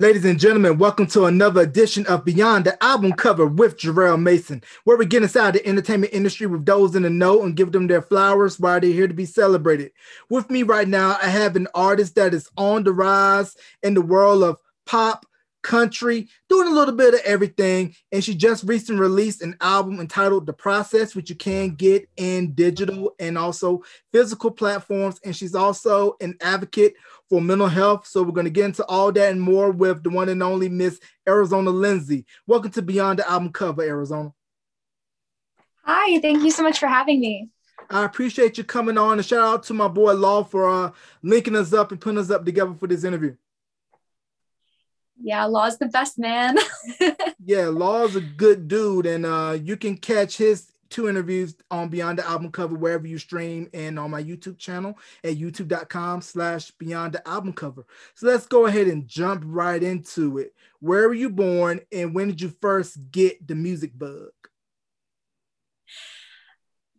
Ladies and gentlemen, welcome to another edition of Beyond the Album Cover with Jarrell Mason, where we get inside the entertainment industry with those in the know and give them their flowers while they're here to be celebrated. With me right now, I have an artist that is on the rise in the world of pop, country, doing a little bit of everything. And she just recently released an album entitled The Process, which you can get in digital and also physical platforms. And she's also an advocate for mental health. So we're going to get into all that and more with the one and only Miss Arizona Lindsay. Welcome to Beyond the Album Cover, Arizona. Hi, thank you so much for having me. I appreciate you coming on and shout out to my boy Law for uh, linking us up and putting us up together for this interview. Yeah, Law's the best man. yeah, Law's a good dude, and uh, you can catch his two interviews on Beyond the Album Cover wherever you stream and on my YouTube channel at youtube.com slash Beyond the Album Cover. So let's go ahead and jump right into it. Where were you born and when did you first get the music bug?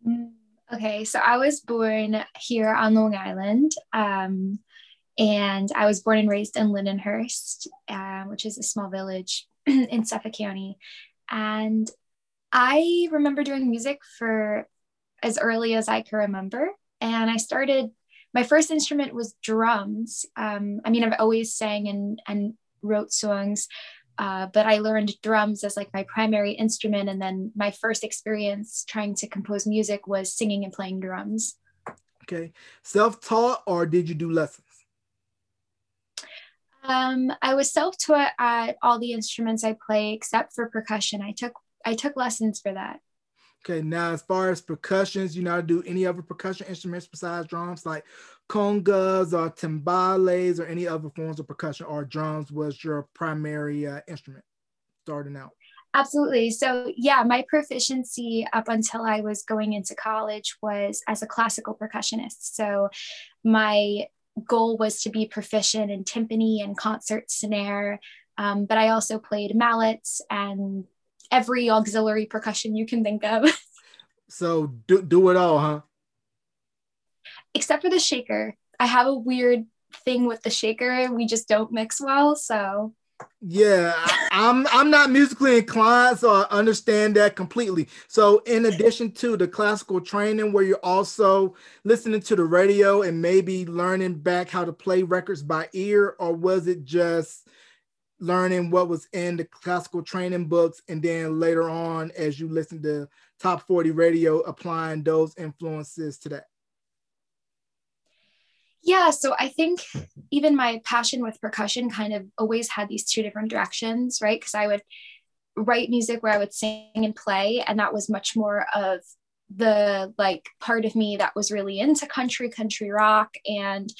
Mm, okay, so I was born here on Long Island. Um, and I was born and raised in Lindenhurst, uh, which is a small village in Suffolk County. And I remember doing music for as early as I can remember. And I started, my first instrument was drums. Um, I mean, I've always sang and, and wrote songs, uh, but I learned drums as like my primary instrument. And then my first experience trying to compose music was singing and playing drums. Okay. Self taught or did you do lessons? Um, I was self taught at all the instruments I play except for percussion. I took I took lessons for that. Okay, now as far as percussions, you know how to do any other percussion instruments besides drums, like congas or timbales or any other forms of percussion, or drums was your primary uh, instrument starting out? Absolutely. So, yeah, my proficiency up until I was going into college was as a classical percussionist. So, my goal was to be proficient in timpani and concert snare, um, but I also played mallets and every auxiliary percussion you can think of. so do, do it all, huh? Except for the shaker. I have a weird thing with the shaker. We just don't mix well. So yeah, I'm I'm not musically inclined, so I understand that completely. So, in addition to the classical training, where you're also listening to the radio and maybe learning back how to play records by ear, or was it just learning what was in the classical training books and then later on as you listen to top 40 radio applying those influences to that. Yeah so i think even my passion with percussion kind of always had these two different directions right? Because i would write music where i would sing and play and that was much more of the like part of me that was really into country country rock and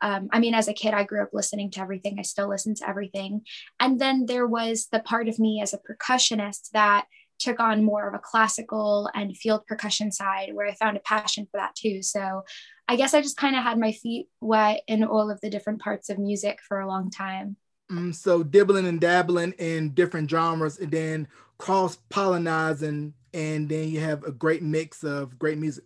um, I mean, as a kid, I grew up listening to everything. I still listen to everything. And then there was the part of me as a percussionist that took on more of a classical and field percussion side where I found a passion for that too. So I guess I just kind of had my feet wet in all of the different parts of music for a long time. Mm, so dibbling and dabbling in different genres and then cross pollinizing, and then you have a great mix of great music.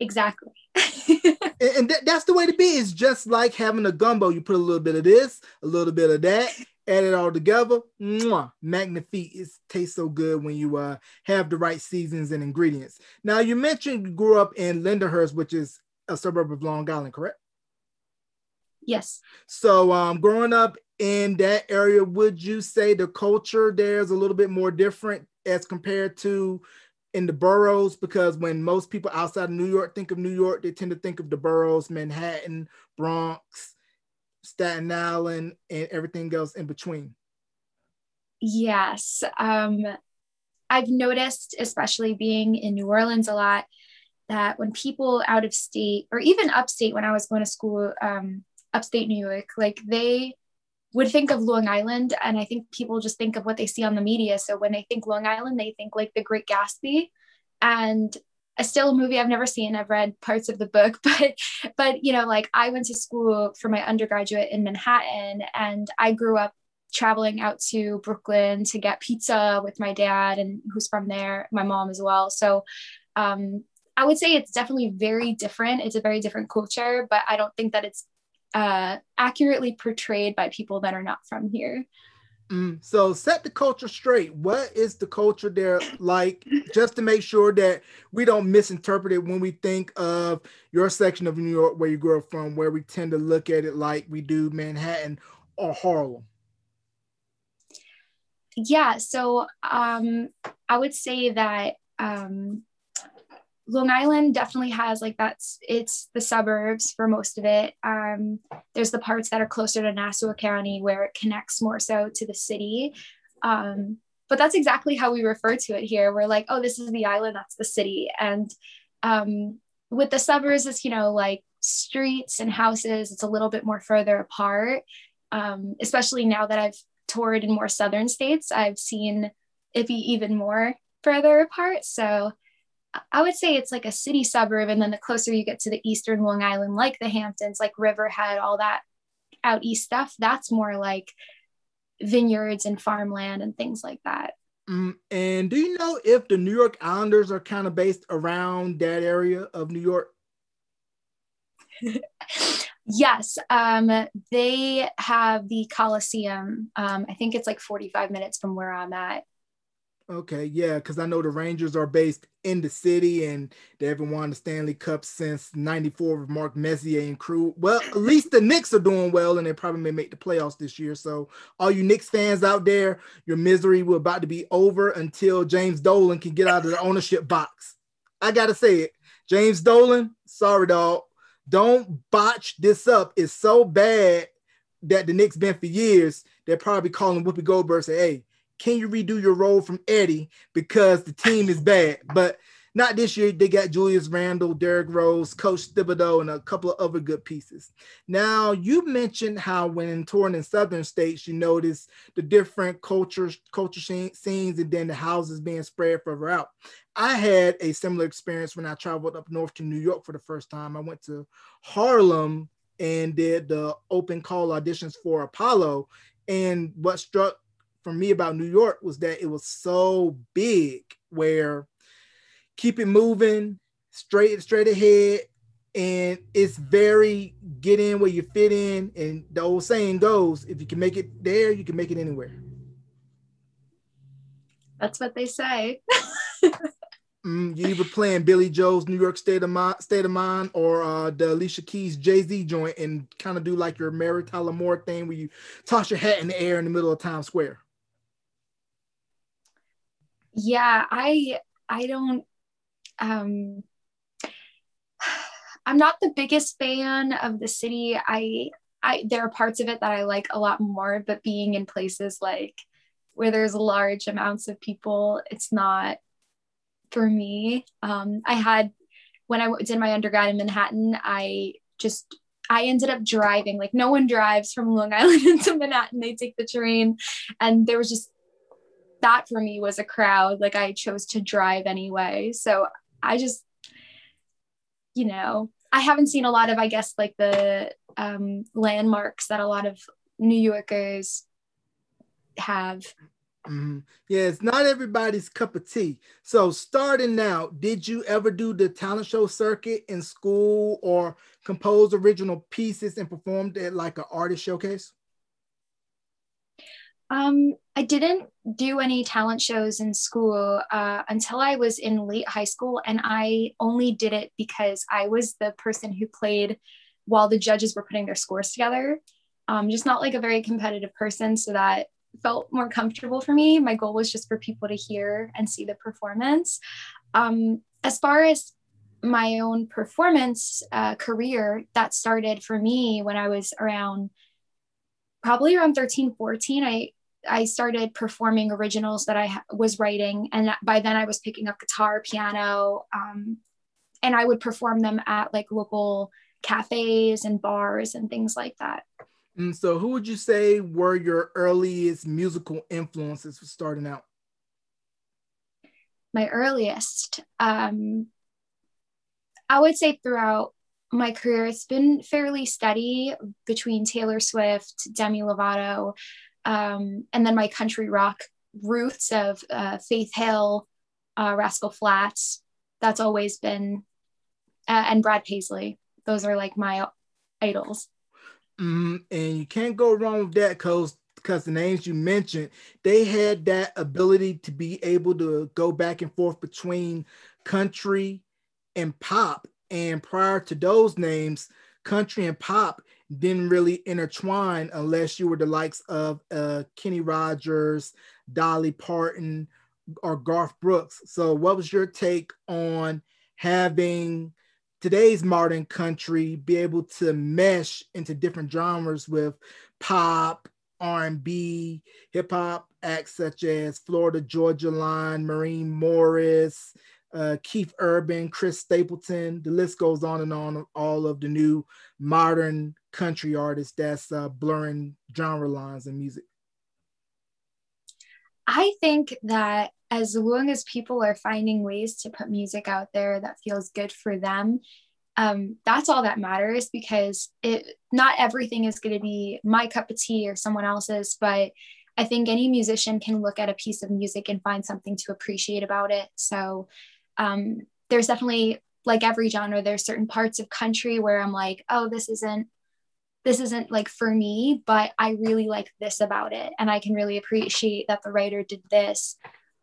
Exactly. and, th- that's the way to be. It's just like having a gumbo. You put a little bit of this, a little bit of that, add it all together. Mwah, magnifique. It tastes so good when you uh, have the right seasons and ingredients. Now, you mentioned you grew up in Lindenhurst, which is a suburb of Long Island, correct? Yes. So, um, growing up in that area, would you say the culture there is a little bit more different as compared to in the boroughs because when most people outside of New York think of New York, they tend to think of the boroughs, Manhattan, Bronx, Staten Island, and everything else in between. Yes. Um, I've noticed, especially being in New Orleans a lot, that when people out of state or even upstate, when I was going to school, um, upstate New York, like they would think of Long Island, and I think people just think of what they see on the media. So when they think Long Island, they think like The Great Gatsby, and a still a movie I've never seen. I've read parts of the book, but but you know, like I went to school for my undergraduate in Manhattan, and I grew up traveling out to Brooklyn to get pizza with my dad, and who's from there, my mom as well. So. Um, I would say it's definitely very different. It's a very different culture, but I don't think that it's uh, accurately portrayed by people that are not from here. Mm, so set the culture straight. What is the culture there like? Just to make sure that we don't misinterpret it when we think of your section of New York where you grew up from, where we tend to look at it like we do Manhattan or Harlem. Yeah, so um, I would say that um, Long Island definitely has like that's it's the suburbs for most of it. Um, there's the parts that are closer to Nassau County where it connects more so to the city. Um, but that's exactly how we refer to it here. We're like, oh, this is the island, that's the city. And um, with the suburbs, it's you know like streets and houses. It's a little bit more further apart. Um, especially now that I've toured in more southern states, I've seen it be even more further apart. So I would say it's like a city suburb. And then the closer you get to the eastern Long Island, like the Hamptons, like Riverhead, all that out east stuff, that's more like vineyards and farmland and things like that. Mm, and do you know if the New York Islanders are kind of based around that area of New York? yes, um, they have the Coliseum. Um, I think it's like 45 minutes from where I'm at. Okay, yeah, because I know the Rangers are based in the city and they haven't won the Stanley Cup since 94 with Mark Messier and crew. Well, at least the Knicks are doing well and they probably may make the playoffs this year. So, all you Knicks fans out there, your misery will about to be over until James Dolan can get out of the ownership box. I got to say it. James Dolan, sorry, dog. Don't botch this up. It's so bad that the Knicks been for years. They're probably calling Whoopi Goldberg say, hey, can you redo your role from Eddie because the team is bad? But not this year. They got Julius Randle, Derrick Rose, Coach Thibodeau, and a couple of other good pieces. Now, you mentioned how when touring in southern states, you notice the different cultures, culture scenes, and then the houses being spread further out. I had a similar experience when I traveled up north to New York for the first time. I went to Harlem and did the open call auditions for Apollo. And what struck for me about New York was that it was so big where keep it moving straight straight ahead and it's very get in where you fit in. And the old saying goes if you can make it there you can make it anywhere. That's what they say. Mm, you either playing billy joel's new york state of mind state of mind or uh, the alicia keys jay-z joint and kind of do like your mary tyler moore thing where you toss your hat in the air in the middle of times square yeah i i don't um i'm not the biggest fan of the city i i there are parts of it that i like a lot more but being in places like where there's large amounts of people it's not for me um i had when i did my undergrad in manhattan i just I ended up driving. Like no one drives from Long Island into Manhattan. They take the train, and there was just that for me was a crowd. Like I chose to drive anyway. So I just, you know, I haven't seen a lot of, I guess, like the um, landmarks that a lot of New Yorkers have. Mm-hmm. Yeah, it's not everybody's cup of tea. So, starting out, did you ever do the talent show circuit in school or compose original pieces and performed at like an artist showcase? Um, I didn't do any talent shows in school uh, until I was in late high school, and I only did it because I was the person who played while the judges were putting their scores together. Um, just not like a very competitive person, so that felt more comfortable for me. My goal was just for people to hear and see the performance. Um, as far as my own performance uh, career, that started for me when I was around probably around 13 14 i i started performing originals that i was writing and by then i was picking up guitar piano um, and i would perform them at like local cafes and bars and things like that. And so who would you say were your earliest musical influences for starting out? My earliest um, i would say throughout my career, it's been fairly steady between Taylor Swift, Demi Lovato, um, and then my country rock roots of uh, Faith Hill, uh, Rascal Flatts. That's always been, uh, and Brad Paisley. Those are like my idols. Mm, and you can't go wrong with that because because the names you mentioned, they had that ability to be able to go back and forth between country and pop. And prior to those names, country and pop didn't really intertwine unless you were the likes of uh, Kenny Rogers, Dolly Parton, or Garth Brooks. So, what was your take on having today's modern country be able to mesh into different genres with pop, R&B, hip hop acts such as Florida Georgia Line, Maren Morris, uh, Keith Urban, Chris Stapleton. The list goes on and on. Of all of the new modern country artists that's uh, blurring genre lines in music. I think that as long as people are finding ways to put music out there that feels good for them um, that's all that matters because it not everything is going to be my cup of tea or someone else's but i think any musician can look at a piece of music and find something to appreciate about it so um, there's definitely like every genre there's certain parts of country where i'm like oh this isn't this isn't like for me but i really like this about it. And i can really appreciate that the writer did this.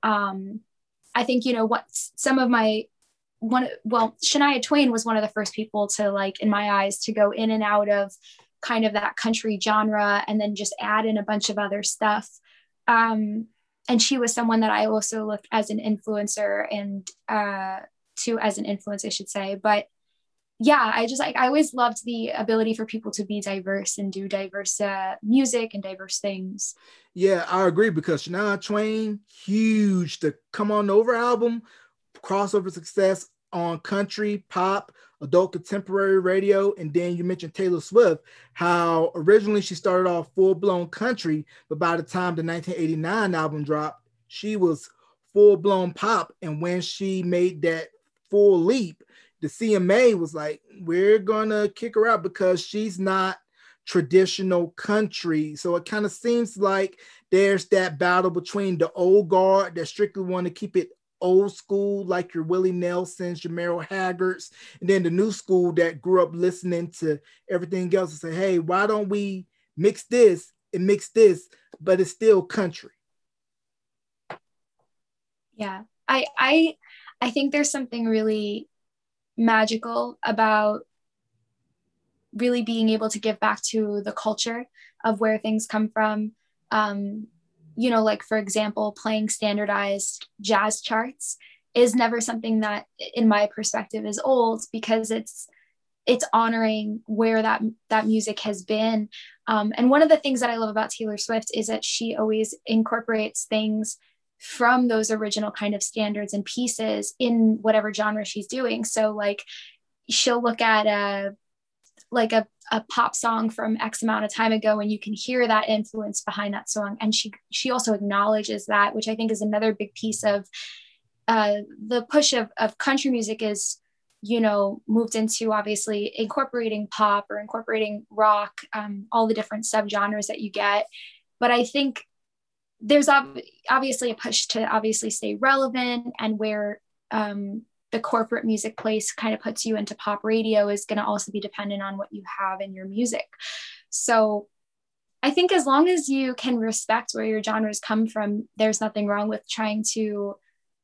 Um, i think you know what some of my one well shania twain was one of the first people to like in my eyes to go in and out of kind of that country genre and then just add in a bunch of other stuff. Um, and she was someone that i also looked as an influencer and uh, to as an influence i should say. But yeah i just like i always loved the ability for people to be diverse and do diverse uh, music and diverse things. Yeah i agree because shania twain huge. The come on over album crossover success on country, pop, adult contemporary radio, and then you mentioned Taylor Swift, how originally she started off full blown country, but by the time the 1989 album dropped, she was full blown pop. And when she made that full leap, the CMA was like, we're gonna kick her out because she's not traditional country. So it kind of seems like there's that battle between the old guard that strictly want to keep it old school, like your Willie Nelsons, your Merle Haggards, and then the new school that grew up listening to everything else and say, hey, why don't we mix this and mix this, but it's still country. Yeah. I I I think there's something really magical about really being able to give back to the culture of where things come from. Um, you know, like for example, playing standardized jazz charts is never something that in my perspective is old because it's it's honoring where that that music has been. Um, and one of the things that i love about taylor swift is that she always incorporates things from those original kind of standards and pieces in whatever genre she's doing. So like she'll look at a like a, a pop song from X amount of time ago and you can hear that influence behind that song. And she she also acknowledges that, which I think is another big piece of uh, the push of, of country music is, you know, moved into obviously incorporating pop or incorporating rock, um, all the different subgenres that you get. But I think there's ob- obviously a push to obviously stay relevant and where um, the corporate music place kind of puts you into pop radio is going to also be dependent on what you have in your music. So I think as long as you can respect where your genres come from, there's nothing wrong with trying to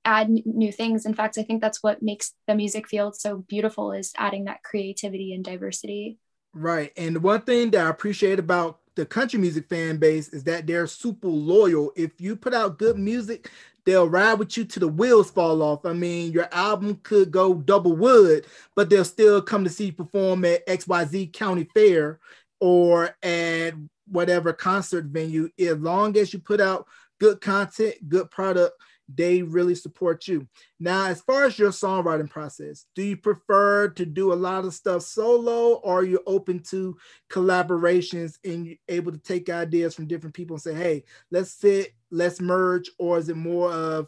add new things. In fact, I think that's what makes the music field so beautiful is adding that creativity and diversity. Right. And one thing that I appreciate about the country music fan base is that they're super loyal. If you put out good music, they'll ride with you till the wheels fall off. I mean, your album could go double wood, but they'll still come to see you perform at XYZ County Fair or at whatever concert venue. As long as you put out good content, good product, they really support you. Now, as far as your songwriting process, do you prefer to do a lot of stuff solo or are you open to collaborations and able to take ideas from different people and say, hey, let's sit, let's merge, or is it more of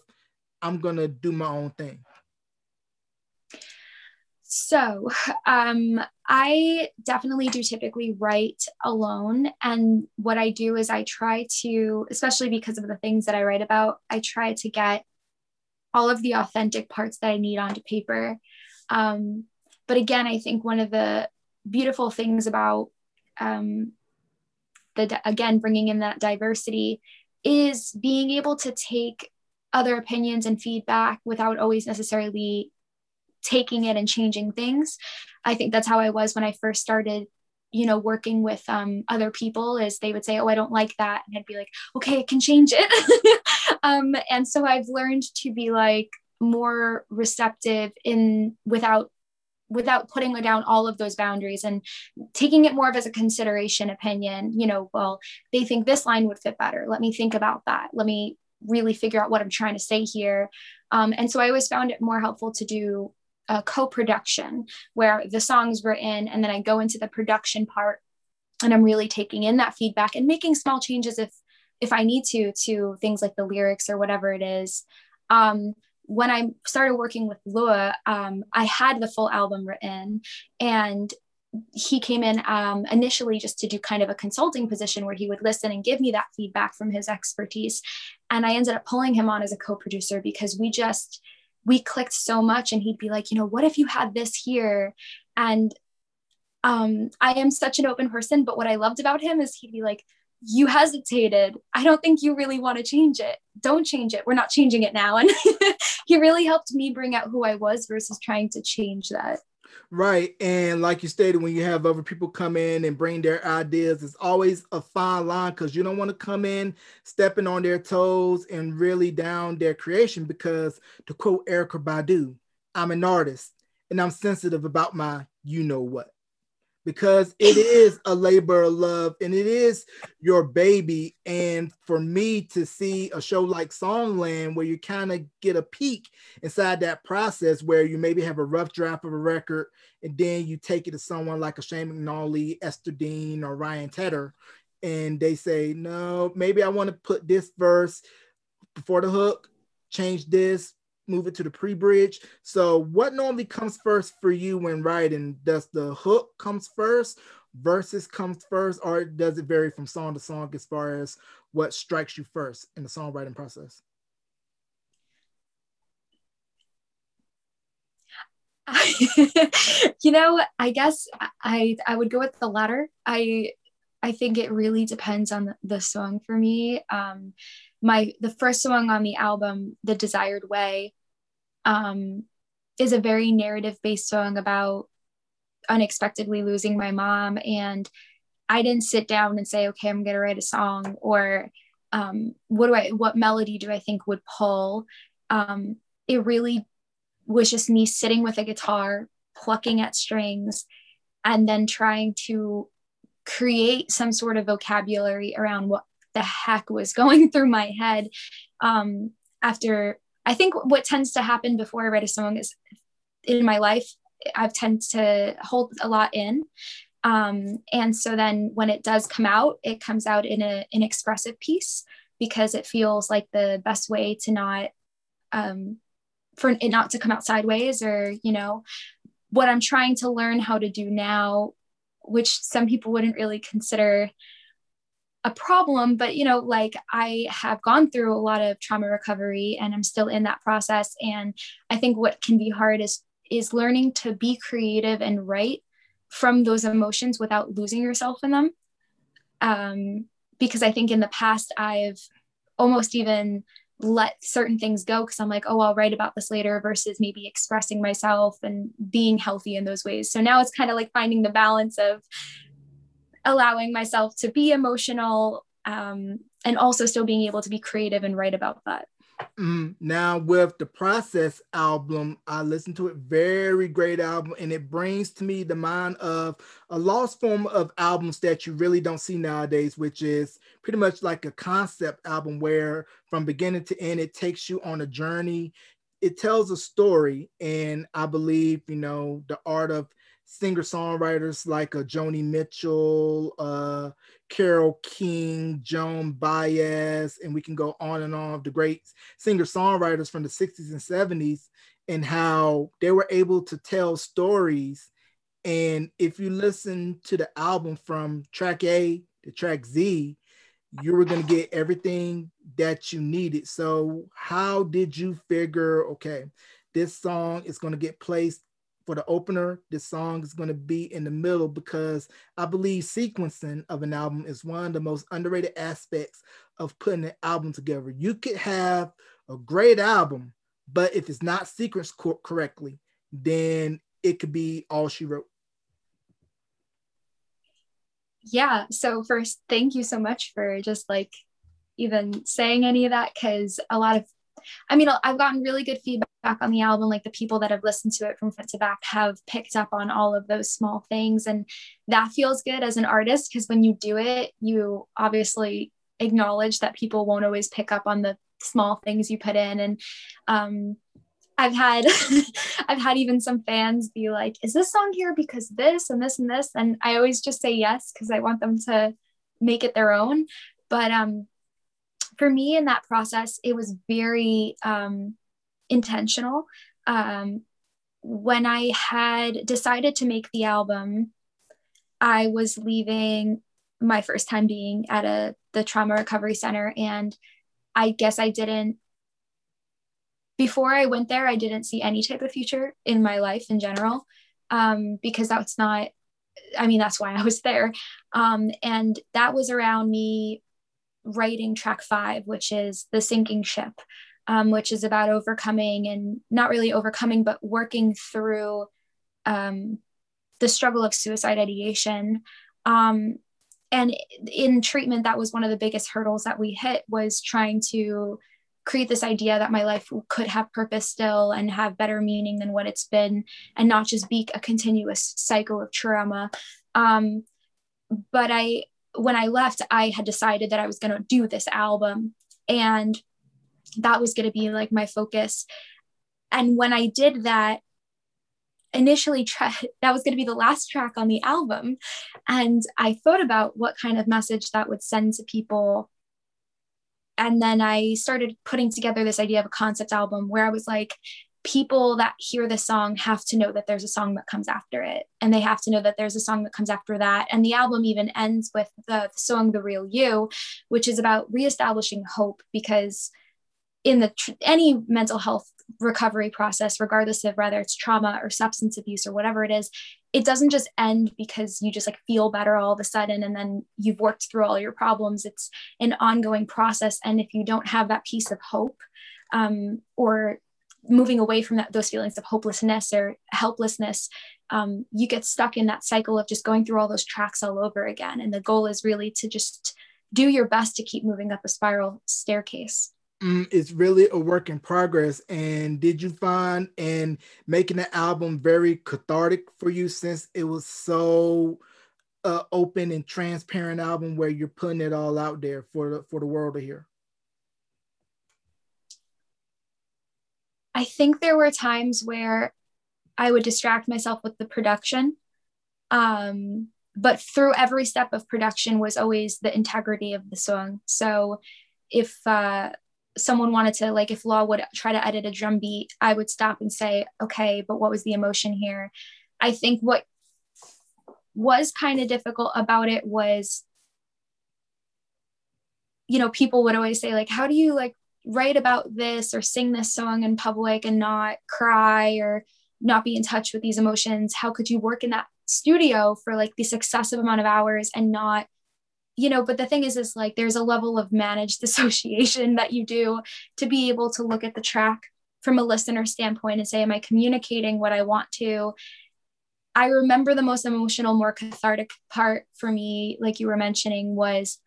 I'm gonna do my own thing? So, um, I definitely do typically write alone. And what I do is I try to, especially because of the things that I write about, I try to get all of the authentic parts that I need onto paper. Um, but again, I think one of the beautiful things about um, the again bringing in that diversity is being able to take other opinions and feedback without always necessarily taking it and changing things. I think that's how I was when I first started you know working with um, other people is they would say oh i don't like that. And i'd be like okay i can change it. Um, and so i've learned to be like more receptive in without without putting down all of those boundaries and taking it more of as a consideration opinion. You know well they think this line would fit better. Let me think about that. Let me really figure out what i'm trying to say here. Um, and so i always found it more helpful to do a co-production where the songs were in and then i go into the production part and i'm really taking in that feedback and making small changes if if i need to to things like the lyrics or whatever it is um, when I started working with Lua, um, I had the full album written, and he came in um, initially just to do kind of a consulting position where he would listen and give me that feedback from his expertise. And I ended up pulling him on as a co-producer because we just we clicked so much. And he'd be like, you know, what if you had this here? And um, I am such an open person, but what I loved about him is he'd be like, you hesitated. I don't think you really want to change it. Don't change it. We're not changing it now. And he really helped me bring out who I was versus trying to change that. Right. And like you stated, when you have other people come in and bring their ideas, it's always a fine line because you don't want to come in stepping on their toes and really down their creation. Because to quote Erykah Badu, I'm an artist and I'm sensitive about my you know what because it is a labor of love and it is your baby. And for me to see a show like Songland, where you kind of get a peek inside that process, where you maybe have a rough draft of a record and then you take it to someone like a Shane McAnally, Ester Dean, or Ryan Tedder, and they say, No, maybe I want to put this verse before the hook, change this, move it to the pre-bridge. So what normally comes first for you when writing? Does the hook comes first, verses comes first, or does it vary from song to song as far as what strikes you first in the songwriting process? you know, I guess I I would go with the latter. I I think it really depends on the, the song for me. Um, my the first song on the album, "The Desired Way," um, is a very narrative based song about unexpectedly losing my mom. And I didn't sit down and say, okay, I'm going to write a song or um, what do I, what melody do I think would pull? Um, it really was just me sitting with a guitar, plucking at strings, and then trying to create some sort of vocabulary around what the heck was going through my head um, after I think what tends to happen before I write a song is in my life, I've tend to hold a lot in. Um, and so then when it does come out, it comes out in a, an expressive piece because it feels like the best way to not, um, for it not to come out sideways or, you know, what I'm trying to learn how to do now, which some people wouldn't really consider a problem but you know like i have gone through a lot of trauma recovery and i'm still in that process. And i think what can be hard is is learning to be creative and write from those emotions without losing yourself in them. Um, because i think in the past i've almost even let certain things go because i'm like oh i'll write about this later versus maybe expressing myself and being healthy in those ways. So now it's kind of like finding the balance of allowing myself to be emotional um, and also still being able to be creative and write about that. Mm, now with the process album i listened to it very great album and it brings to me the mind of a lost form of albums that you really don't see nowadays which is pretty much like a concept album where from beginning to end it takes you on a journey it tells a story and i believe you know the art of singer songwriters like uh, Joni Mitchell, uh, Carole King, Joan Baez, and we can go on and on of the great singer songwriters from the 60s and 70s and how they were able to tell stories. And if you listen to the album from track A to track Z, you were going to get everything that you needed. So, how did you figure, okay, this song is going to get placed for the opener, this song is going to be in the middle because I believe sequencing of an album is one of the most underrated aspects of putting an album together. You could have a great album, but if it's not sequenced co- correctly, then it could be all she wrote. Yeah. So, first, thank you so much for just like even saying any of that because a lot of I mean, I've gotten really good feedback on the album. Like the people that have listened to it from front to back have picked up on all of those small things. And that feels good as an artist because when you do it, you obviously acknowledge that people won't always pick up on the small things you put in. And um, I've had I've had even some fans be like, is this song here because this and this and this? And I always just say yes because I want them to make it their own. But um for me in that process, it was very um, intentional. Um, when I had decided to make the album, I was leaving my first time being at a the trauma recovery center, and I guess I didn't. Before I went there, I didn't see any type of future in my life in general, um, because that's not. I mean, that's why I was there, um, and that was around me writing track five, which is The Sinking Ship, um, which is about overcoming and not really overcoming, but working through um, the struggle of suicide ideation. Um, and in treatment, that was one of the biggest hurdles that we hit was trying to create this idea that my life could have purpose still and have better meaning than what it's been and not just be a continuous cycle of trauma um, but i when I left, I had decided that I was going to do this album and that was going to be like my focus. And when I did that, initially tra- that was going to be the last track on the album and i thought about what kind of message that would send to people and then i started putting together this idea of a concept album where i was like people that hear the song have to know that there's a song that comes after it. And they have to know that there's a song that comes after that. And the album even ends with the, the song the real you which is about reestablishing hope because in the tr- any mental health recovery process regardless of whether it's trauma or substance abuse or whatever it is it doesn't just end because you just like feel better all of a sudden and then you've worked through all your problems. It's an ongoing process. And if you don't have that piece of hope um, or moving away from that those feelings of hopelessness or helplessness um, you get stuck in that cycle of just going through all those tracks all over again. And the goal is really to just do your best to keep moving up a spiral staircase. Mm, it's really a work in progress. And did you find in making the album very cathartic for you since it was so uh, open and transparent album where you're putting it all out there for the, for the world to hear I think there were times where I would distract myself with the production. Um, but through every step of production was always the integrity of the song. So if uh, someone wanted to, like, if Law would try to edit a drum beat, I would stop and say, okay, but what was the emotion here? I think what was kind of difficult about it was you know people would always say like how do you like write about this or sing this song in public and not cry or not be in touch with these emotions how could you work in that studio for like this excessive amount of hours and not you know but the thing is is like there's a level of managed dissociation that you do to be able to look at the track from a listener standpoint and say am i communicating what i want to? I remember the most emotional more cathartic part for me like you were mentioning was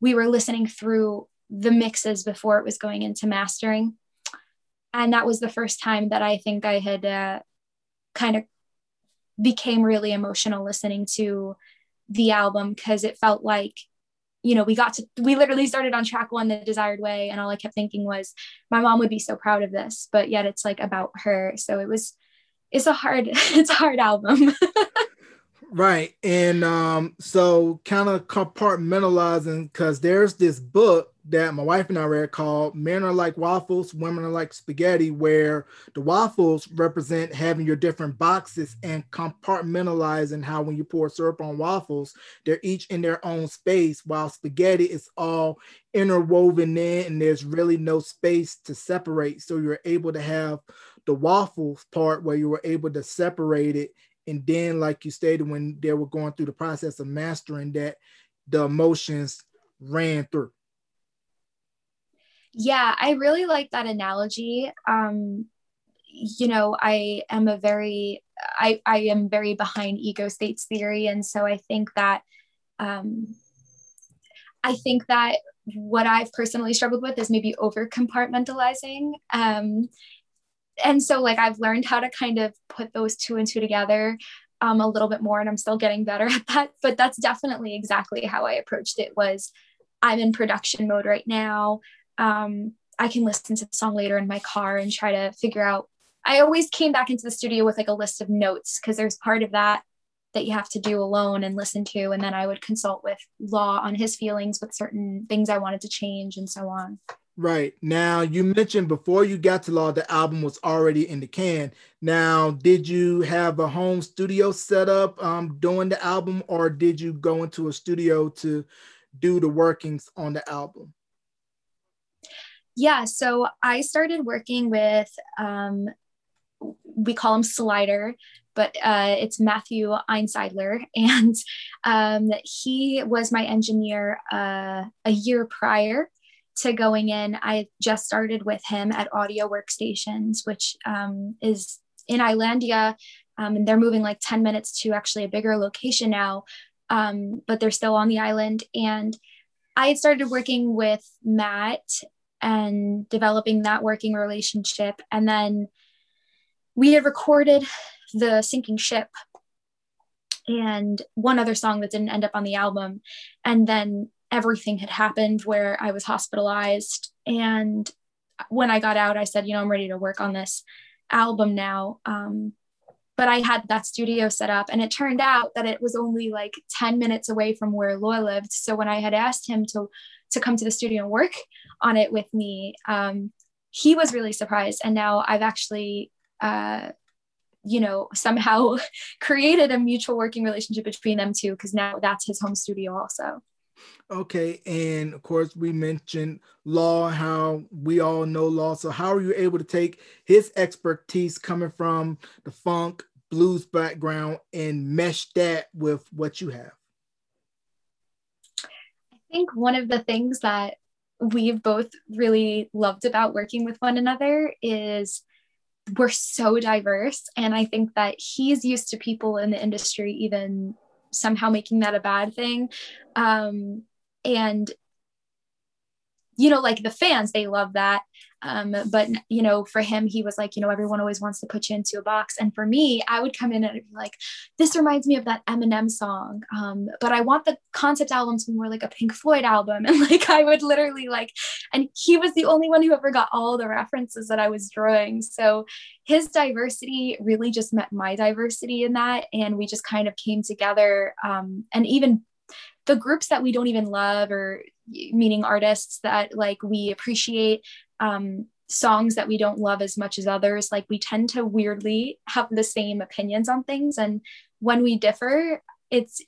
we were listening through the mixes before it was going into mastering. And that was the first time that I think I had uh, kind of became really emotional listening to the album because it felt like you know we got to we literally started on track one the desired way and all i kept thinking was my mom would be so proud of this but yet it's like about her so it was it's a hard it's a hard album Right. And um, so kind of compartmentalizing because there's this book that my wife and I read called Men Are Like Waffles, Women Are Like Spaghetti, where the waffles represent having your different boxes and compartmentalizing how when you pour syrup on waffles, they're each in their own space, while spaghetti is all interwoven in and there's really no space to separate. So you're able to have the waffles part where you were able to separate it and then like you stated when they were going through the process of mastering that the emotions ran through. Yeah i really like that analogy. Um you know i am a very i i am very behind ego states theory. And so i think that um i think that what i've personally struggled with is maybe over compartmentalizing um and so like I've learned how to kind of put those two and two together um, a little bit more and I'm still getting better at that. But that's definitely exactly how I approached it was I'm in production mode right now. Um, I can listen to the song later in my car and try to figure out I always came back into the studio with like a list of notes because there's part of that that you have to do alone and listen to and then I would consult with law on his feelings with certain things I wanted to change and so on Right. Now, you mentioned before you got to law, the album was already in the can. Now, did you have a home studio set up um, doing the album, or did you go into a studio to do the workings on the album? Yeah, so I started working with, um, we call him Slider, but uh, it's Matthew Einseidler. And um, he was my engineer uh, a year prior to going in, I just started with him at Audio Workstations, which um, is in Islandia. Um, and they're moving like 10 minutes to actually a bigger location now, um, but they're still on the island. And I had started working with Matt and developing that working relationship. And then we had recorded the sinking ship and one other song that didn't end up on the album. And then everything had happened where I was hospitalized. And when I got out, I said, you know, I'm ready to work on this album now. Um, but I had that studio set up, and it turned out that it was only like 10 minutes away from where Loy lived. So when I had asked him to to come to the studio and work on it with me, um, he was really surprised. And now I've actually uh, you know somehow created a mutual working relationship between them two because now that's his home studio also Okay, and of course we mentioned law, how we all know law. So how are you able to take his expertise coming from the funk blues background and mesh that with what you have? I think one of the things that we've both really loved about working with one another is we're so diverse and i think that he's used to people in the industry even somehow making that a bad thing. Um, and you know like the fans they love that um, but you know for him he was like you know everyone always wants to put you into a box. And for me i would come in and be like this reminds me of that eminem song. Um, but i want the concept album to be more like a pink floyd album. And like i would literally like and he was the only one who ever got all the references that i was drawing. So his diversity really just met my diversity in that. And we just kind of came together. Um, and even the groups that we don't even love or meaning artists that like we appreciate um, songs that we don't love as much as others like we tend to weirdly have the same opinions on things. And when we differ it's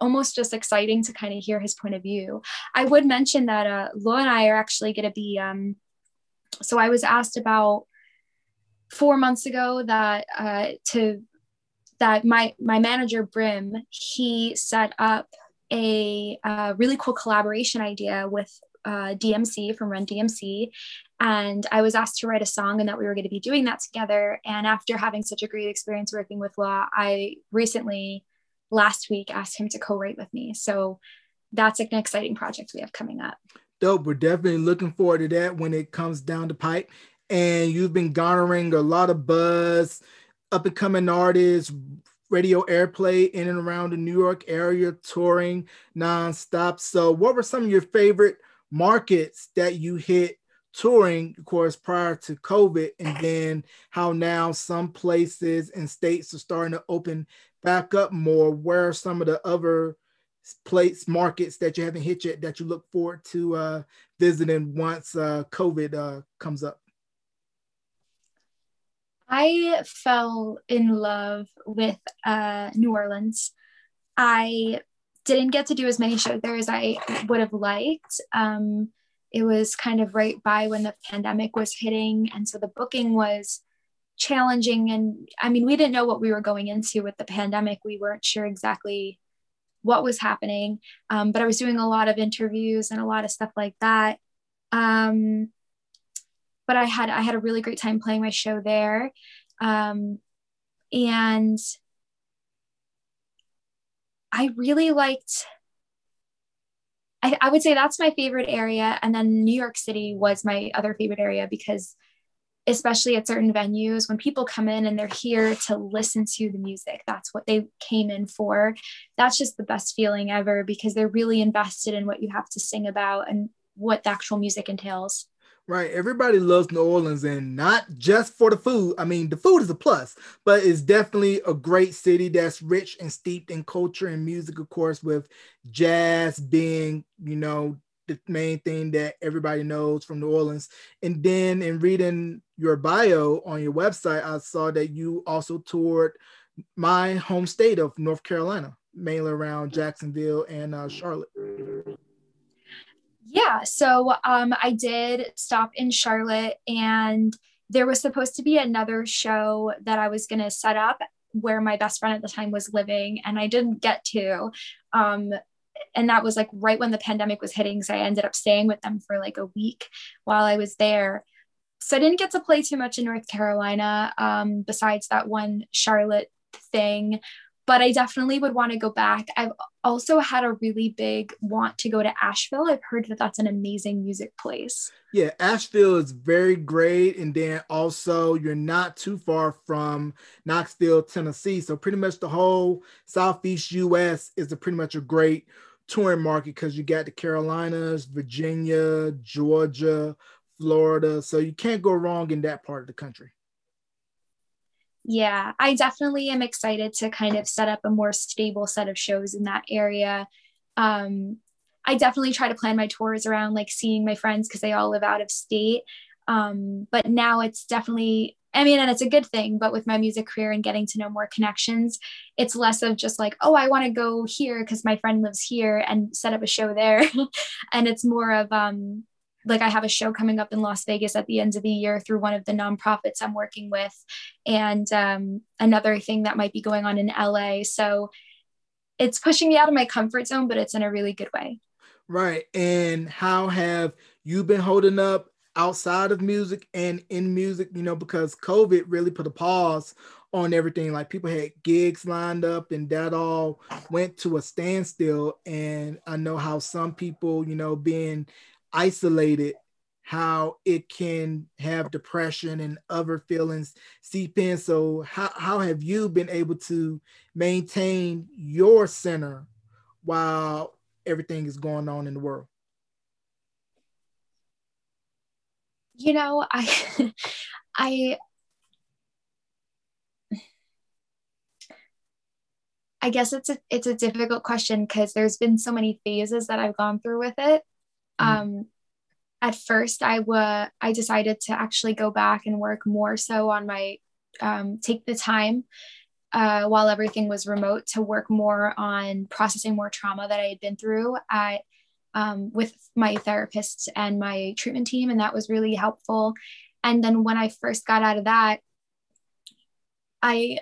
almost just exciting to kind of hear his point of view. I would mention that uh, lo and i are actually going to be um, so i was asked about four months ago that uh, to that my my manager brim he set up a, a really cool collaboration idea with uh, DMC from Run DMC. And I was asked to write a song and that we were going to be doing that together. And after having such a great experience working with Law, I recently, last week, asked him to co write with me. So that's an exciting project we have coming up. Dope. We're definitely looking forward to that when it comes down the pipe. And you've been garnering a lot of buzz, up and coming artists, radio airplay in and around the New York area, touring nonstop. So, what were some of your favorite markets that you hit touring, of course, prior to COVID, and then how now some places and states are starting to open back up more, where are some of the other plates markets that you haven't hit yet that you look forward to uh, visiting once uh, COVID uh, comes up? I fell in love with uh, New Orleans. I didn't get to do as many shows there as I would have liked. Um, it was kind of right by when the pandemic was hitting. And so the booking was challenging. And I mean, we didn't know what we were going into with the pandemic. We weren't sure exactly what was happening. Um, but I was doing a lot of interviews and a lot of stuff like that. Um, but I had I had a really great time playing my show there. Um, and I really liked I, I would say that's my favorite area. And then New York City was my other favorite area because especially at certain venues when people come in and they're here to listen to the music that's what they came in for that's just the best feeling ever because they're really invested in what you have to sing about and what the actual music entails Right. Everybody loves New Orleans and not just for the food. I mean, the food is a plus, but it's definitely a great city that's rich and steeped in culture and music, of course, with jazz being, you know, the main thing that everybody knows from New Orleans. And then in reading your bio on your website, I saw that you also toured my home state of North Carolina, mainly around Jacksonville and uh, Charlotte. Yeah, so um, I did stop in Charlotte, and there was supposed to be another show that I was going to set up where my best friend at the time was living, and I didn't get to. Um, and that was like right when the pandemic was hitting. So I ended up staying with them for like a week while I was there. So I didn't get to play too much in North Carolina, um, besides that one Charlotte thing but I definitely would want to go back. I've also had a really big want to go to Asheville. I've heard that that's an amazing music place. Yeah, Asheville is very great. And then also, you're not too far from Knoxville, Tennessee. So, pretty much the whole Southeast US is a pretty much a great touring market because you got the Carolinas, Virginia, Georgia, Florida. So, you can't go wrong in that part of the country. Yeah, I definitely am excited to kind of set up a more stable set of shows in that area. Um, I definitely try to plan my tours around like seeing my friends because they all live out of state. Um, but now it's definitely, I mean, and it's a good thing, but with my music career and getting to know more connections, it's less of just like, oh, I want to go here because my friend lives here and set up a show there. and it's more of, um, like I have a show coming up in Las Vegas at the end of the year through one of the nonprofits I'm working with, and um, another thing that might be going on in LA. So it's pushing me out of my comfort zone, but it's in a really good way. Right. And how have you been holding up outside of music and in music? You know, because COVID really put a pause on everything. Like people had gigs lined up and that all went to a standstill. And I know how some people, you know, being isolated how it can have depression and other feelings seep in. So, how, how have you been able to maintain your center while everything is going on in the world? You know, I, I, I guess it's a it's a difficult question because there's been so many phases that I've gone through with it. Mm-hmm. Um, at first, I wa- I decided to actually go back and work more so on my um, take the time uh, while everything was remote to work more on processing more trauma that I had been through at um, with my therapist and my treatment team, and that was really helpful. And then when I first got out of that, I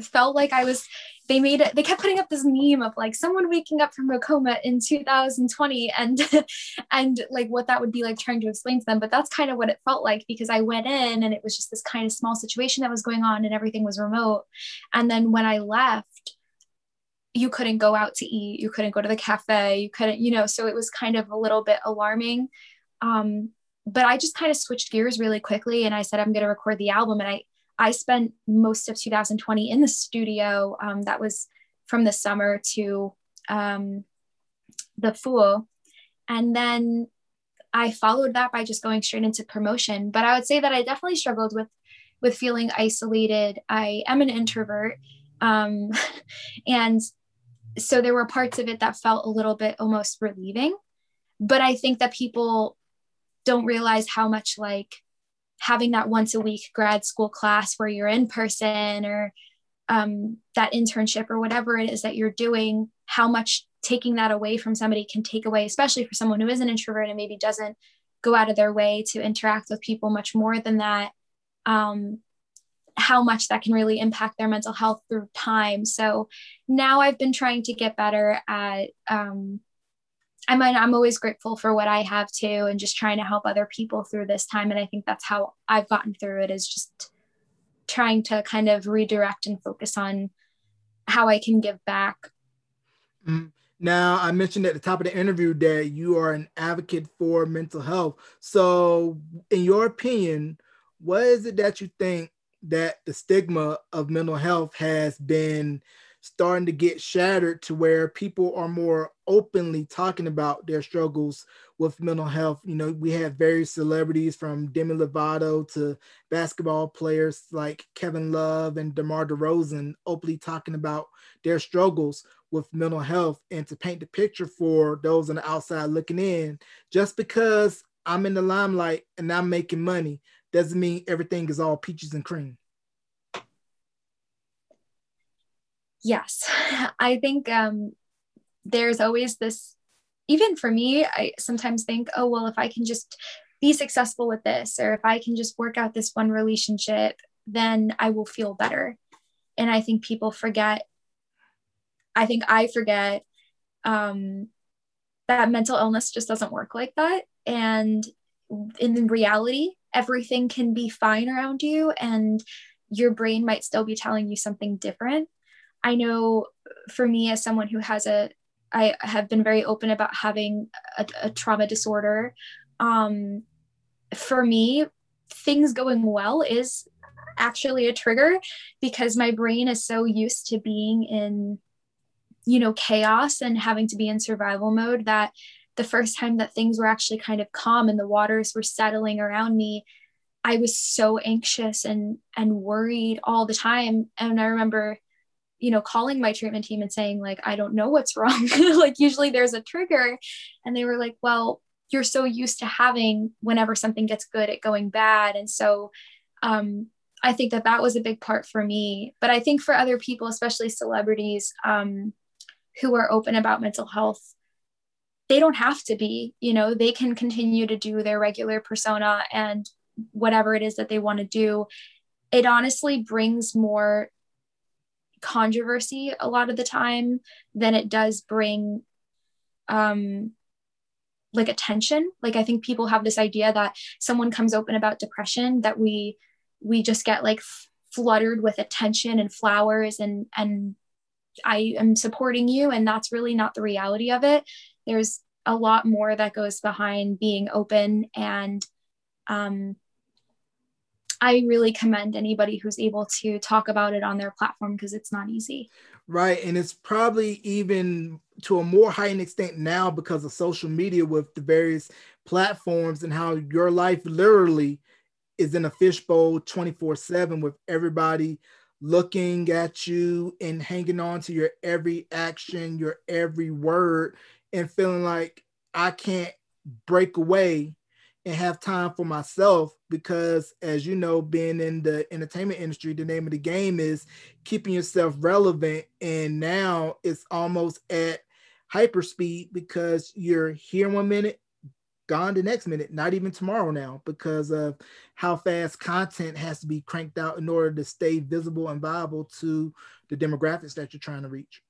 felt like I was they made it they kept putting up this meme of like someone waking up from a coma in 2020 and and like what that would be like trying to explain to them. But that's kind of what it felt like because I went in and it was just this kind of small situation that was going on and everything was remote. And then when I left you couldn't go out to eat you couldn't go to the cafe you couldn't you know so it was kind of a little bit alarming. Um but I just kind of switched gears really quickly and I said I'm going to record the album. And I I spent most of 2020 in the studio. Um, that was from the summer to um, the Fool. And then I followed that by just going straight into promotion. But I would say that I definitely struggled with with feeling isolated. I am an introvert. Um, and so there were parts of it that felt a little bit almost relieving. But I think that people don't realize how much like having that once a week grad school class where you're in person or um, that internship or whatever it is that you're doing, how much taking that away from somebody can take away, especially for someone who is an introvert and maybe doesn't go out of their way to interact with people much more than that. Um, how much that can really impact their mental health through time. So now I've been trying to get better at um, I mean, I'm always grateful for what I have too, and just trying to help other people through this time. And I think that's how I've gotten through it is just trying to kind of redirect and focus on how I can give back. Mm-hmm. Now, I mentioned at the top of the interview that you are an advocate for mental health. So, in your opinion, what is it that you think that the stigma of mental health has been starting to get shattered to where people are more openly talking about their struggles with mental health. You know, we have various celebrities from Demi Lovato to basketball players like Kevin Love and DeMar DeRozan openly talking about their struggles with mental health and to paint the picture for those on the outside looking in. Just because I'm in the limelight and I'm making money doesn't mean everything is all peaches and cream. Yes. I think um, there's always this even for me i sometimes think oh well if i can just be successful with this or if i can just work out this one relationship then i will feel better. And i think people forget i think i forget um, that mental illness just doesn't work like that. And in reality everything can be fine around you and your brain might still be telling you something different I know for me, as someone who has a, I have been very open about having a, a trauma disorder. Um, for me, things going well is actually a trigger because my brain is so used to being in, you know, chaos and having to be in survival mode that the first time that things were actually kind of calm and the waters were settling around me, I was so anxious and and worried all the time. And I remember you know calling my treatment team and saying like i don't know what's wrong. Like usually there's a trigger and they were like well you're so used to having whenever something gets good it going bad. And so um, i think that that was a big part for me. But i think for other people especially celebrities um, who are open about mental health they don't have to be you know they can continue to do their regular persona and whatever it is that they want to do. It honestly brings more controversy a lot of the time than it does bring um like attention. Like i think people have this idea that someone comes open about depression that we we just get like f- fluttered with attention and flowers and and i am supporting you and that's really not the reality of it. There's a lot more that goes behind being open and um I really commend anybody who's able to talk about it on their platform because it's not easy. Right. And it's probably even to a more heightened extent now because of social media with the various platforms and how your life literally is in a fishbowl 24 7 with everybody looking at you and hanging on to your every action, your every word, and feeling like I can't break away and have time for myself because as you know being in the entertainment industry the name of the game is keeping yourself relevant. And now it's almost at hyperspeed because you're here one minute gone the next minute not even tomorrow now because of how fast content has to be cranked out in order to stay visible and viable to the demographics that you're trying to reach.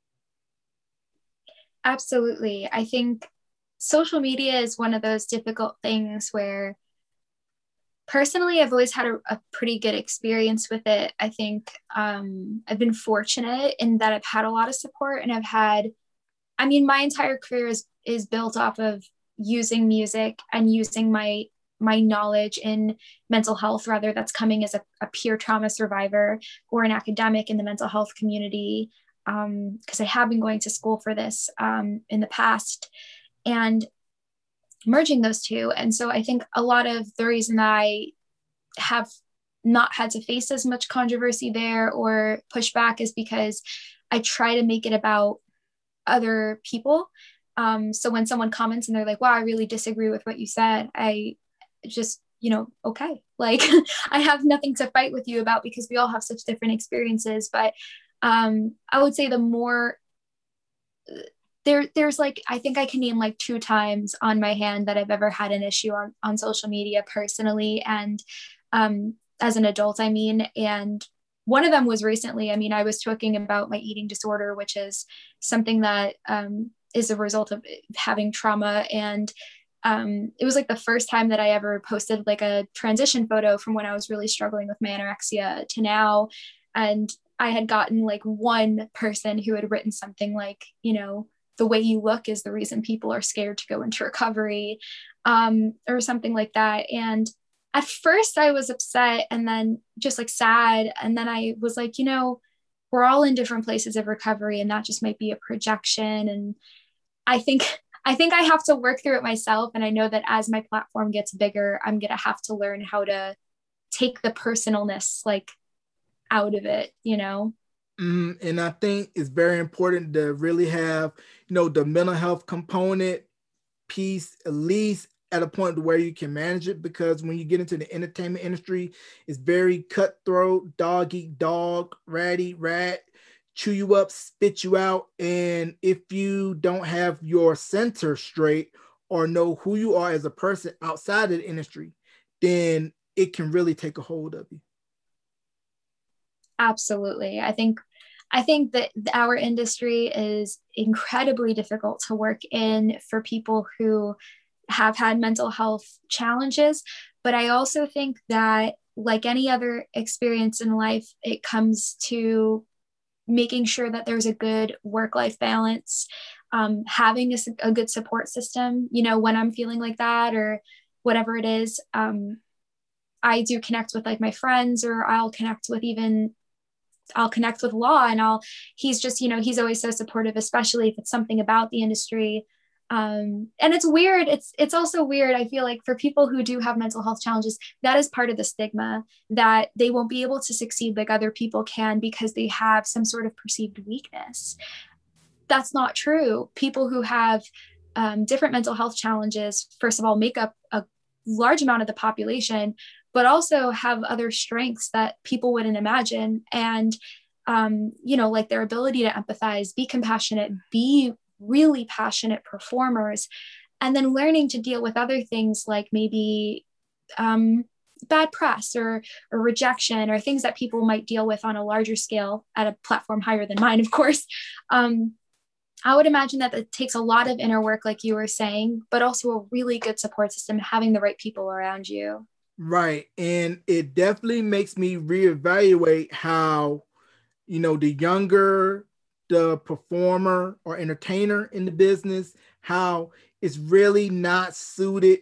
Absolutely. I think social media is one of those difficult things where personally i've always had a, a pretty good experience with it. I think um, i've been fortunate in that i've had a lot of support and i've had i mean my entire career is is built off of using music and using my my knowledge in mental health rather that's coming as a, a peer trauma survivor or an academic in the mental health community. Because um, i have been going to school for this um, in the past and merging those two. And so I think a lot of the reason I have not had to face as much controversy there or pushback is because I try to make it about other people. Um, so when someone comments and they're like, wow, I really disagree with what you said, I just, you know, okay, like I have nothing to fight with you about because we all have such different experiences. But um, I would say the more there, there's like, I think I can name like two times on my hand that I've ever had an issue on, on social media personally. And um, as an adult, I mean, and one of them was recently, I mean, I was talking about my eating disorder, which is something that um, is a result of having trauma. And um, it was like the first time that I ever posted like a transition photo from when I was really struggling with my anorexia to now. And I had gotten like one person who had written something like, you know, the way you look is the reason people are scared to go into recovery um, or something like that. And at first I was upset and then just like sad. And then I was like, you know, we're all in different places of recovery and that just might be a projection. And I think I think I have to work through it myself. And I know that as my platform gets bigger, I'm gonna have to learn how to take the personalness like out of it, you know? Mm, and I think it's very important to really have, you know, the mental health component piece at least at a point where you can manage it because when you get into the entertainment industry, it's very cutthroat, dog eat dog, ratty rat, chew you up, spit you out. And if you don't have your center straight or know who you are as a person outside of the industry, then it can really take a hold of you. Absolutely. I think I think that our industry is incredibly difficult to work in for people who have had mental health challenges. But I also think that, like any other experience in life, it comes to making sure that there's a good work life balance, um, having a, a, good support system. You know, when I'm feeling like that or whatever it is, um, I do connect with like my friends, or I'll connect with even I'll connect with law and I'll he's just you know he's always so supportive especially if it's something about the industry. Um, and it's weird. It's it's also weird i feel like for people who do have mental health challenges that is part of the stigma that they won't be able to succeed like other people can because they have some sort of perceived weakness. That's not true. People who have um, different mental health challenges first of all make up a large amount of the population but also have other strengths that people wouldn't imagine. And um, you know like their ability to empathize be compassionate be really passionate performers and then learning to deal with other things like maybe um, bad press or, or rejection or things that people might deal with on a larger scale at a platform higher than mine of course. Um, i would imagine that it takes a lot of inner work like you were saying but also a really good support system having the right people around you right and it definitely makes me reevaluate how you know the younger the performer or entertainer in the business, how it's really not suited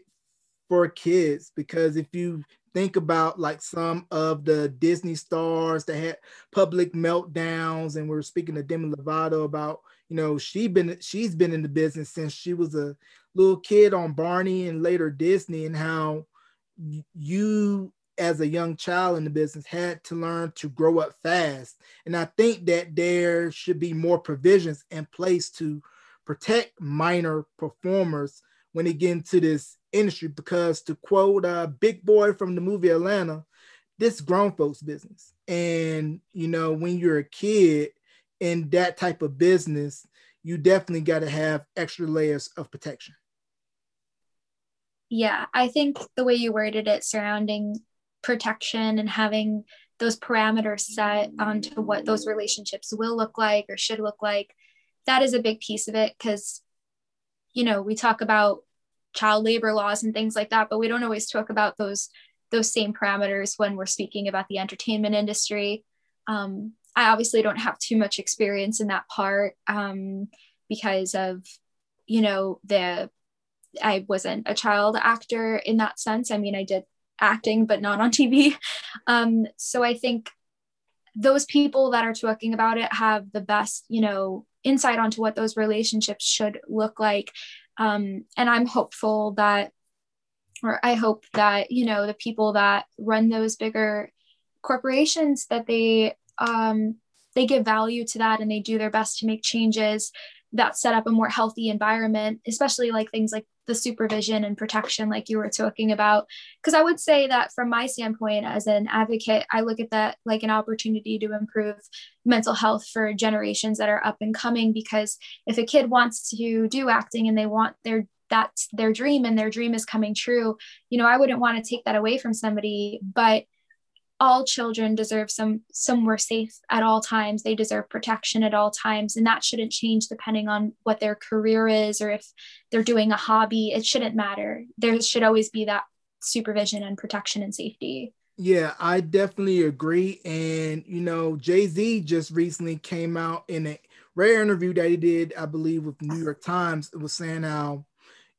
for kids. Because if you think about like some of the Disney stars that had public meltdowns, and we are speaking to Demi Lovato about, you know, she been she's been in the business since she was a little kid on Barney and later Disney, and how you as a young child in the business had to learn to grow up fast. And I think that there should be more provisions in place to protect minor performers when they get into this industry. Because to quote uh, Big Boi from the movie Atlanta, this grown folks business. And you know, when you're a kid in that type of business, you definitely got to have extra layers of protection. Yeah, I think the way you worded it surrounding protection and having those parameters set onto what those relationships will look like or should look like that is a big piece of it because you know we talk about child labor laws and things like that but we don't always talk about those those same parameters when we're speaking about the entertainment industry. Um, i obviously don't have too much experience in that part um, because of you know the i wasn't a child actor in that sense i mean i did acting, but not on TV. Um, so I think those people that are talking about it have the best, you know, insight onto what those relationships should look like. Um, and I'm hopeful that, or I hope that, you know, the people that run those bigger corporations that they um, they give value to that and they do their best to make changes that set up a more healthy environment, especially like things like the supervision and protection, like you were talking about. Because I would say that from my standpoint as an advocate, I look at that like an opportunity to improve mental health for generations that are up and coming. Because if a kid wants to do acting and they want their that's their dream and their dream is coming true, you know, I wouldn't want to take that away from somebody, but all children deserve some somewhere safe at all times. They deserve protection at all times. And that shouldn't change depending on what their career is or if they're doing a hobby. It shouldn't matter. There should always be that supervision and protection and safety. Yeah i definitely agree. And you know jay-z just recently came out in a rare interview that he did i believe with new york times. It was saying how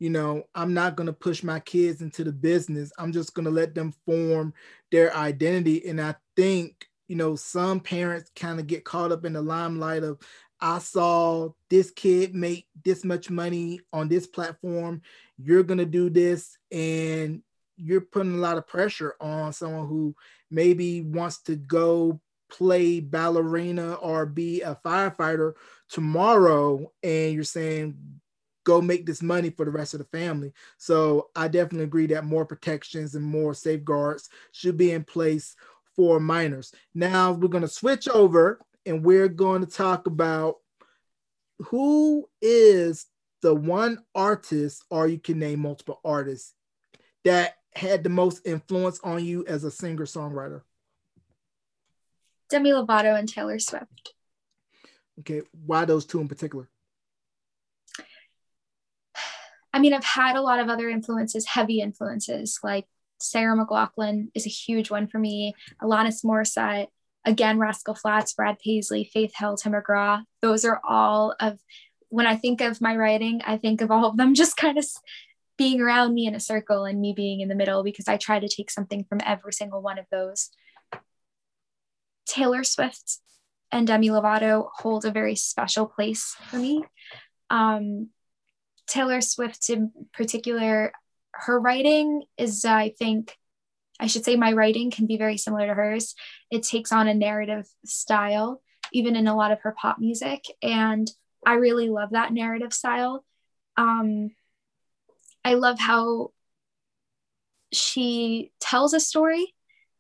you know, I'm not going to push my kids into the business. I'm just going to let them form their identity. And I think, you know, some parents kind of get caught up in the limelight of, I saw this kid make this much money on this platform. You're going to do this. And you're putting a lot of pressure on someone who maybe wants to go play ballerina or be a firefighter tomorrow. And you're saying, go make this money for the rest of the family. So I definitely agree that more protections and more safeguards should be in place for minors. Now we're going to switch over and we're going to talk about who is the one artist, or you can name multiple artists, that had the most influence on you as a singer songwriter. Demi Lovato and Taylor Swift. Okay, why those two in particular? I mean, I've had a lot of other influences, heavy influences, like Sarah McLachlan is a huge one for me. Alanis Morissette, again, Rascal Flatts, Brad Paisley, Faith Hill, Tim McGraw. Those are all of, when I think of my writing, I think of all of them just kind of being around me in a circle and me being in the middle because I try to take something from every single one of those. Taylor Swift and Demi Lovato hold a very special place for me. Um, Taylor Swift in particular, her writing is, I think, I should say my writing can be very similar to hers. It takes on a narrative style, even in a lot of her pop music. And I really love that narrative style. Um, I love how she tells a story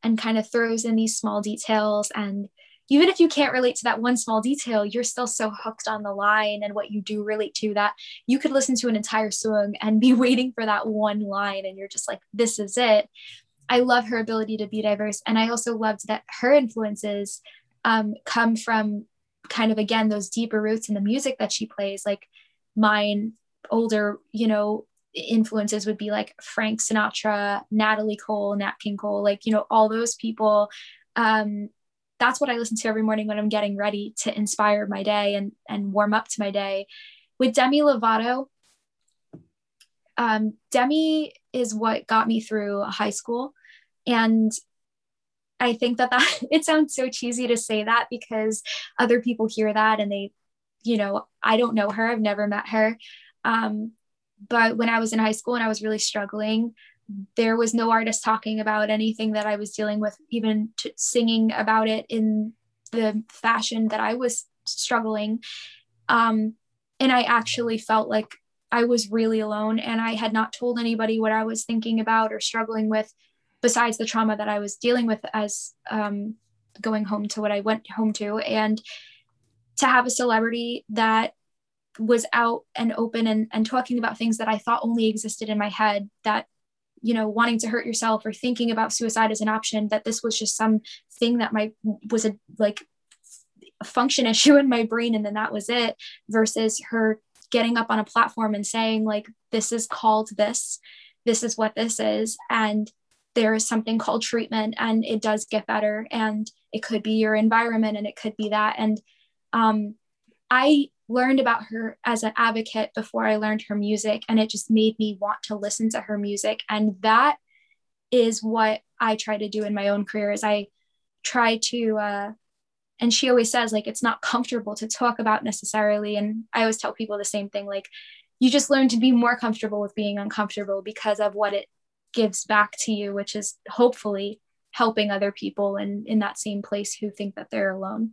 and kind of throws in these small details and even if you can't relate to that one small detail, you're still so hooked on the line and what you do relate to that you could listen to an entire song and be waiting for that one line and you're just like, this is it. I love her ability to be diverse. And I also loved that her influences um, come from kind of, again, those deeper roots in the music that she plays. Like mine, older, you know, influences would be like Frank Sinatra, Natalie Cole, Nat King Cole, like, you know, all those people. Um, that's what I listen to every morning when I'm getting ready to inspire my day and and warm up to my day. With Demi Lovato, um, Demi is what got me through high school, and I think that that it sounds so cheesy to say that because other people hear that and they, you know, I don't know her, I've never met her. Um, but when I was in high school and I was really struggling, there was no artist talking about anything that I was dealing with, even t- singing about it in the fashion that I was struggling. Um, and I actually felt like I was really alone and I had not told anybody what I was thinking about or struggling with besides the trauma that I was dealing with as um, going home to what I went home to. And to have a celebrity that was out and open and, and talking about things that I thought only existed in my head that you know wanting to hurt yourself or thinking about suicide as an option that this was just some thing that my was a like a function issue in my brain and then that was it versus her getting up on a platform and saying like this is called this this is what this is and there is something called treatment and it does get better and it could be your environment and it could be that and um, i learned about her as an advocate before I learned her music, and it just made me want to listen to her music. And that is what I try to do in my own career. Is I try to, uh, and she always says like it's not comfortable to talk about necessarily. And I always tell people the same thing, like you just learn to be more comfortable with being uncomfortable because of what it gives back to you, which is hopefully helping other people and in that same place who think that they're alone.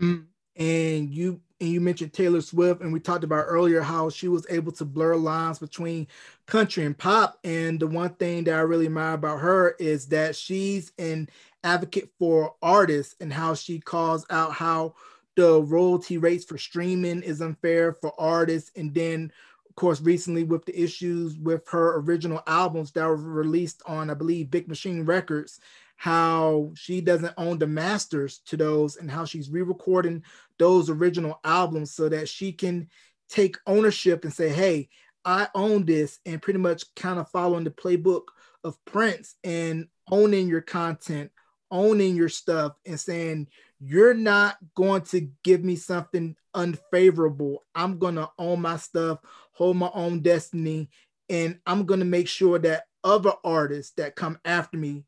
Mm. And you mentioned Taylor Swift, and we talked about earlier how she was able to blur lines between country and pop. And the one thing that I really admire about her is that she's an advocate for artists and how she calls out how the royalty rates for streaming is unfair for artists. And then, of course, recently with the issues with her original albums that were released on, I believe, Big Machine Records, how she doesn't own the masters to those and how she's re-recording those original albums so that she can take ownership and say hey i own this and pretty much kind of following the playbook of prince and owning your content owning your stuff and saying you're not going to give me something unfavorable. I'm going to own my stuff hold my own destiny and i'm going to make sure that other artists that come after me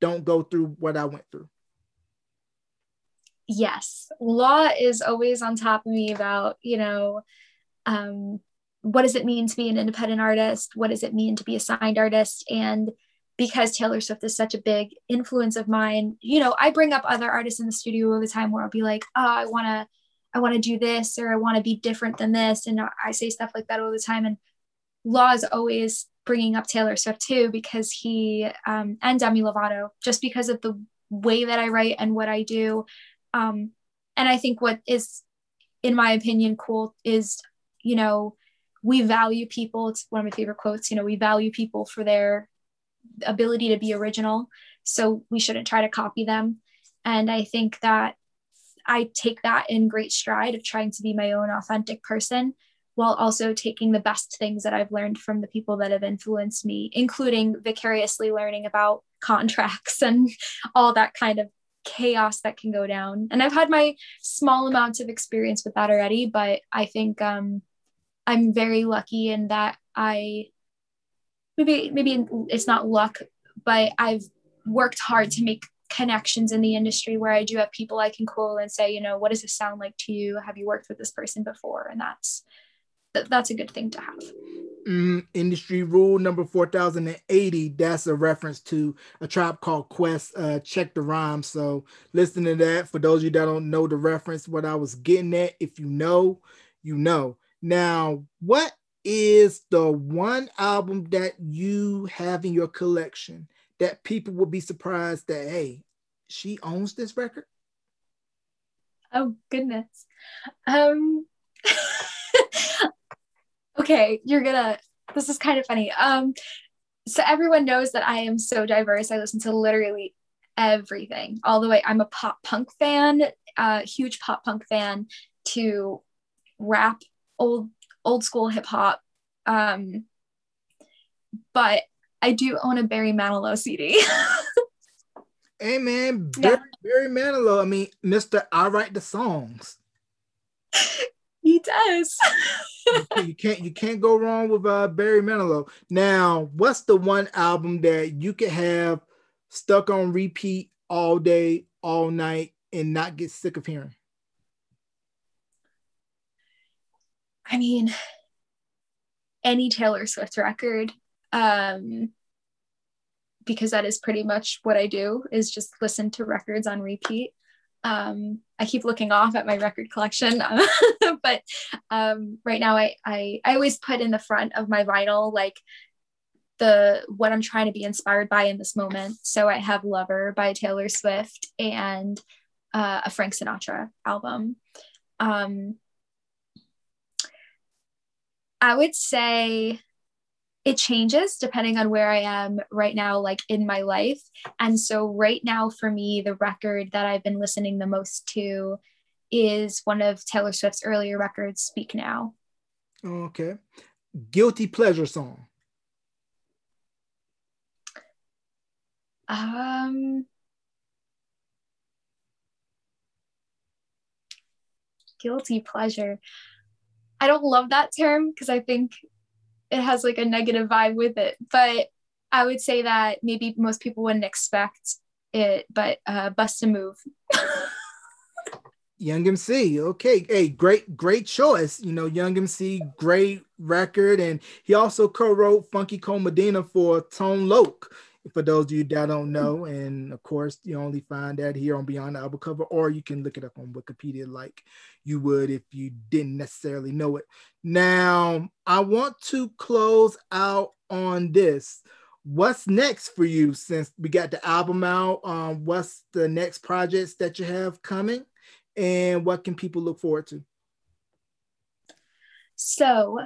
don't go through what I went through. Yes, law is always on top of me about, you know, um, what does it mean to be an independent artist? What does it mean to be a signed artist? And because Taylor Swift is such a big influence of mine, you know, I bring up other artists in the studio all the time where I'll be like, oh, I want to, I want to do this or I want to be different than this. And I say stuff like that all the time. And Law is always bringing up Taylor Swift too because he um, and Demi Lovato just because of the way that I write and what I do. Um, and I think what is, in my opinion, cool is you know we value people. It's one of my favorite quotes. You know, we value people for their ability to be original. So we shouldn't try to copy them. And I think that I take that in great stride of trying to be my own authentic person while also taking the best things that I've learned from the people that have influenced me, including vicariously learning about contracts and all that kind of chaos that can go down. And I've had my small amounts of experience with that already, but I think um, I'm very lucky in that I maybe maybe it's not luck, but I've worked hard to make connections in the industry where I do have people I can call and say, you know, what does this sound like to you? Have you worked with this person before? And that's that's a good thing to have. Mm, industry rule number 4080 that's a reference to a tribe called quest uh check the rhyme. So listen to that. For those of you that don't know the reference what i was getting at if you know you know. Now what is the one album that you have in your collection that people will be surprised that hey she owns this record? Oh goodness. Um okay, you're gonna, this is kind of funny. Um, so everyone knows that I am so diverse. I listen to literally everything, all the way. I'm a pop punk fan, a huge pop punk fan, to rap, old old school hip hop. Um, but I do own a Barry Manilow CD. hey man, Barry, yeah. Barry Manilow. I mean, Mister, I write the songs. He does. you can't you can't go wrong with uh, Barry Manilow. Now, what's the one album that you could have stuck on repeat all day, all night, and not get sick of hearing? I mean, any Taylor Swift record, um, because that is pretty much what I do is just listen to records on repeat um, I keep looking off at my record collection, but um, right now I, I I always put in the front of my vinyl like the what I'm trying to be inspired by in this moment. So I have Lover by Taylor Swift and uh, a Frank Sinatra album. Um, I would say it changes depending on where I am right now, like in my life. And so, right now, for me, the record that I've been listening the most to is one of Taylor Swift's earlier records, Speak Now. Okay. Guilty pleasure song. Um, guilty pleasure. I don't love that term because I think it has like a negative vibe with it. But I would say that maybe most people wouldn't expect it, but uh, Bust a Move. Young MC, okay, hey, great, great choice. You know, Young MC, great record, and he also co-wrote "Funky Cold Medina" for Tone Loc, for those of you that don't know. And of course, you only find that here on Beyond the Album Cover, or you can look it up on Wikipedia like you would if you didn't necessarily know it. Now, I want to close out on this. What's next for you since we got the album out? Um, what's the next projects that you have coming? And what can people look forward to? So,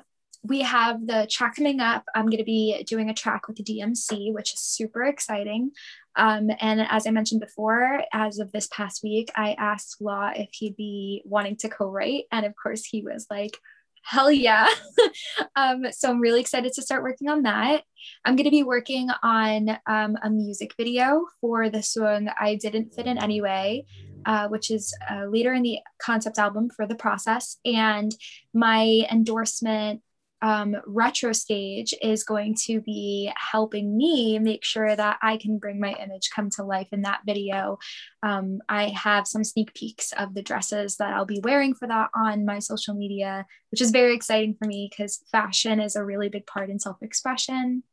we have the track coming up. I'm going to be doing a track with the DMC, which is super exciting. Um, and as I mentioned before, as of this past week, I asked Law if he'd be wanting to co write. And of course, he was like, hell yeah. um, so I'm really excited to start working on that. I'm going to be working on um, a music video for the song I Didn't Fit In Anyway. Uh, which is uh, later in the concept album for the process. And my endorsement um, retro stage is going to be helping me make sure that I can bring my image come to life in that video. Um, I have some sneak peeks of the dresses that I'll be wearing for that on my social media, which is very exciting for me because fashion is a really big part in self expression.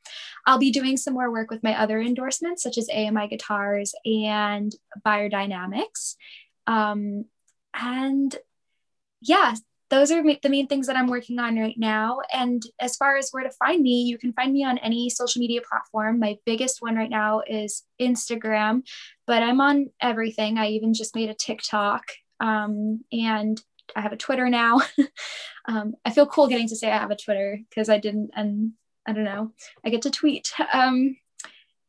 I'll be doing some more work with my other endorsements, such as AMI Guitars and Biodynamics. Um, and yeah, those are the main things that I'm working on right now. And as far as where to find me, you can find me on any social media platform. My biggest one right now is Instagram, but I'm on everything. I even just made a TikTok um, and I have a Twitter now. um, I feel cool getting to say I have a Twitter because I didn't, and I don't know, I get to tweet. Um,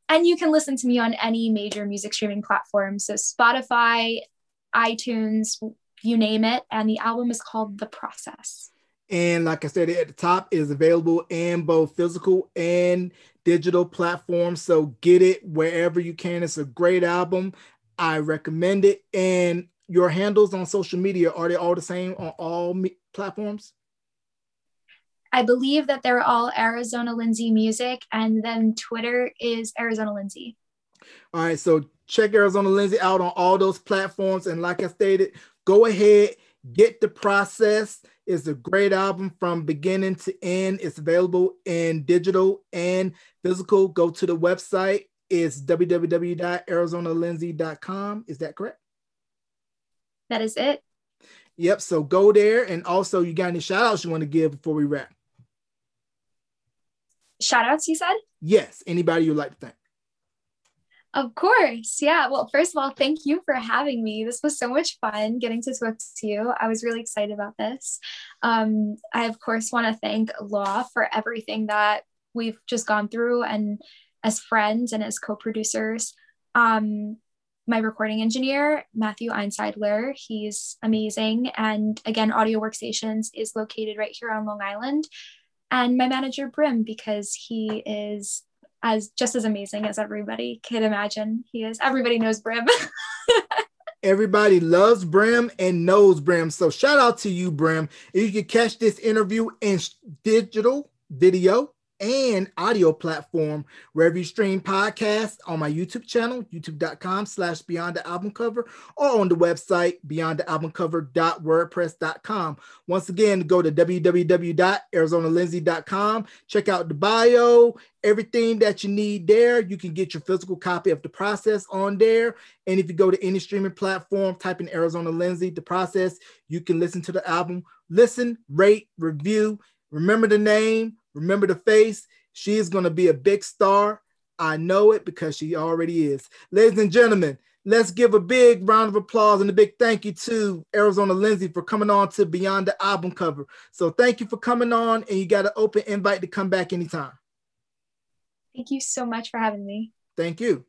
and you can listen to me on any major music streaming platform. So Spotify, iTunes, you name it. And the album is called The Process. And like I said at the top, it is available in both physical and digital platforms. So get it wherever you can. It's a great album. I recommend it. And your handles on social media, are they all the same on all me- platforms? I believe that they're all Arizona Lindsay Music, and then Twitter is Arizona Lindsay. All right, so check Arizona Lindsay out on all those platforms. And like I stated, Go ahead, get the process. It's a great album from beginning to end. It's available in digital and physical. Go to the website. It's www.arizonalindsay.com. Is that correct? That is it. Yep. So go there. And also, you got any shout outs you want to give before we wrap? Shout outs, you said? Yes. Anybody you'd like to thank? Of course. Yeah. Well, first of all, thank you for having me. This was so much fun getting to talk to you. I was really excited about this. Um, I, of course, want to thank Law for everything that we've just gone through and as friends and as co producers. Um, my recording engineer, Matthew Einseidler, he's amazing. And again, Audio Workstations is located right here on Long Island. And my manager, Brim, because he is as just as amazing as everybody could imagine he is. Everybody knows Brim. Everybody loves Brim and knows Brim. So shout out to you, Brim. You can catch this interview in digital video and audio platform wherever you stream podcasts on my YouTube channel, youtube.com slash beyond the album cover, or on the website beyond the album cover.wordpress.com. Once again, go to www.arizonalindsay.com, check out the bio, everything that you need there. You can get your physical copy of the process on there. And if you go to any streaming platform, type in Arizona Lindsay, the process, you can listen to the album, listen, rate, review, remember the name Remember the face. She is going to be a big star. I know it because she already is. Ladies and gentlemen, let's give a big round of applause and a big thank you to Arizona Lindsay for coming on to Beyond the Album Cover. So thank you for coming on, and you got an open invite to come back anytime. Thank you so much for having me. Thank you.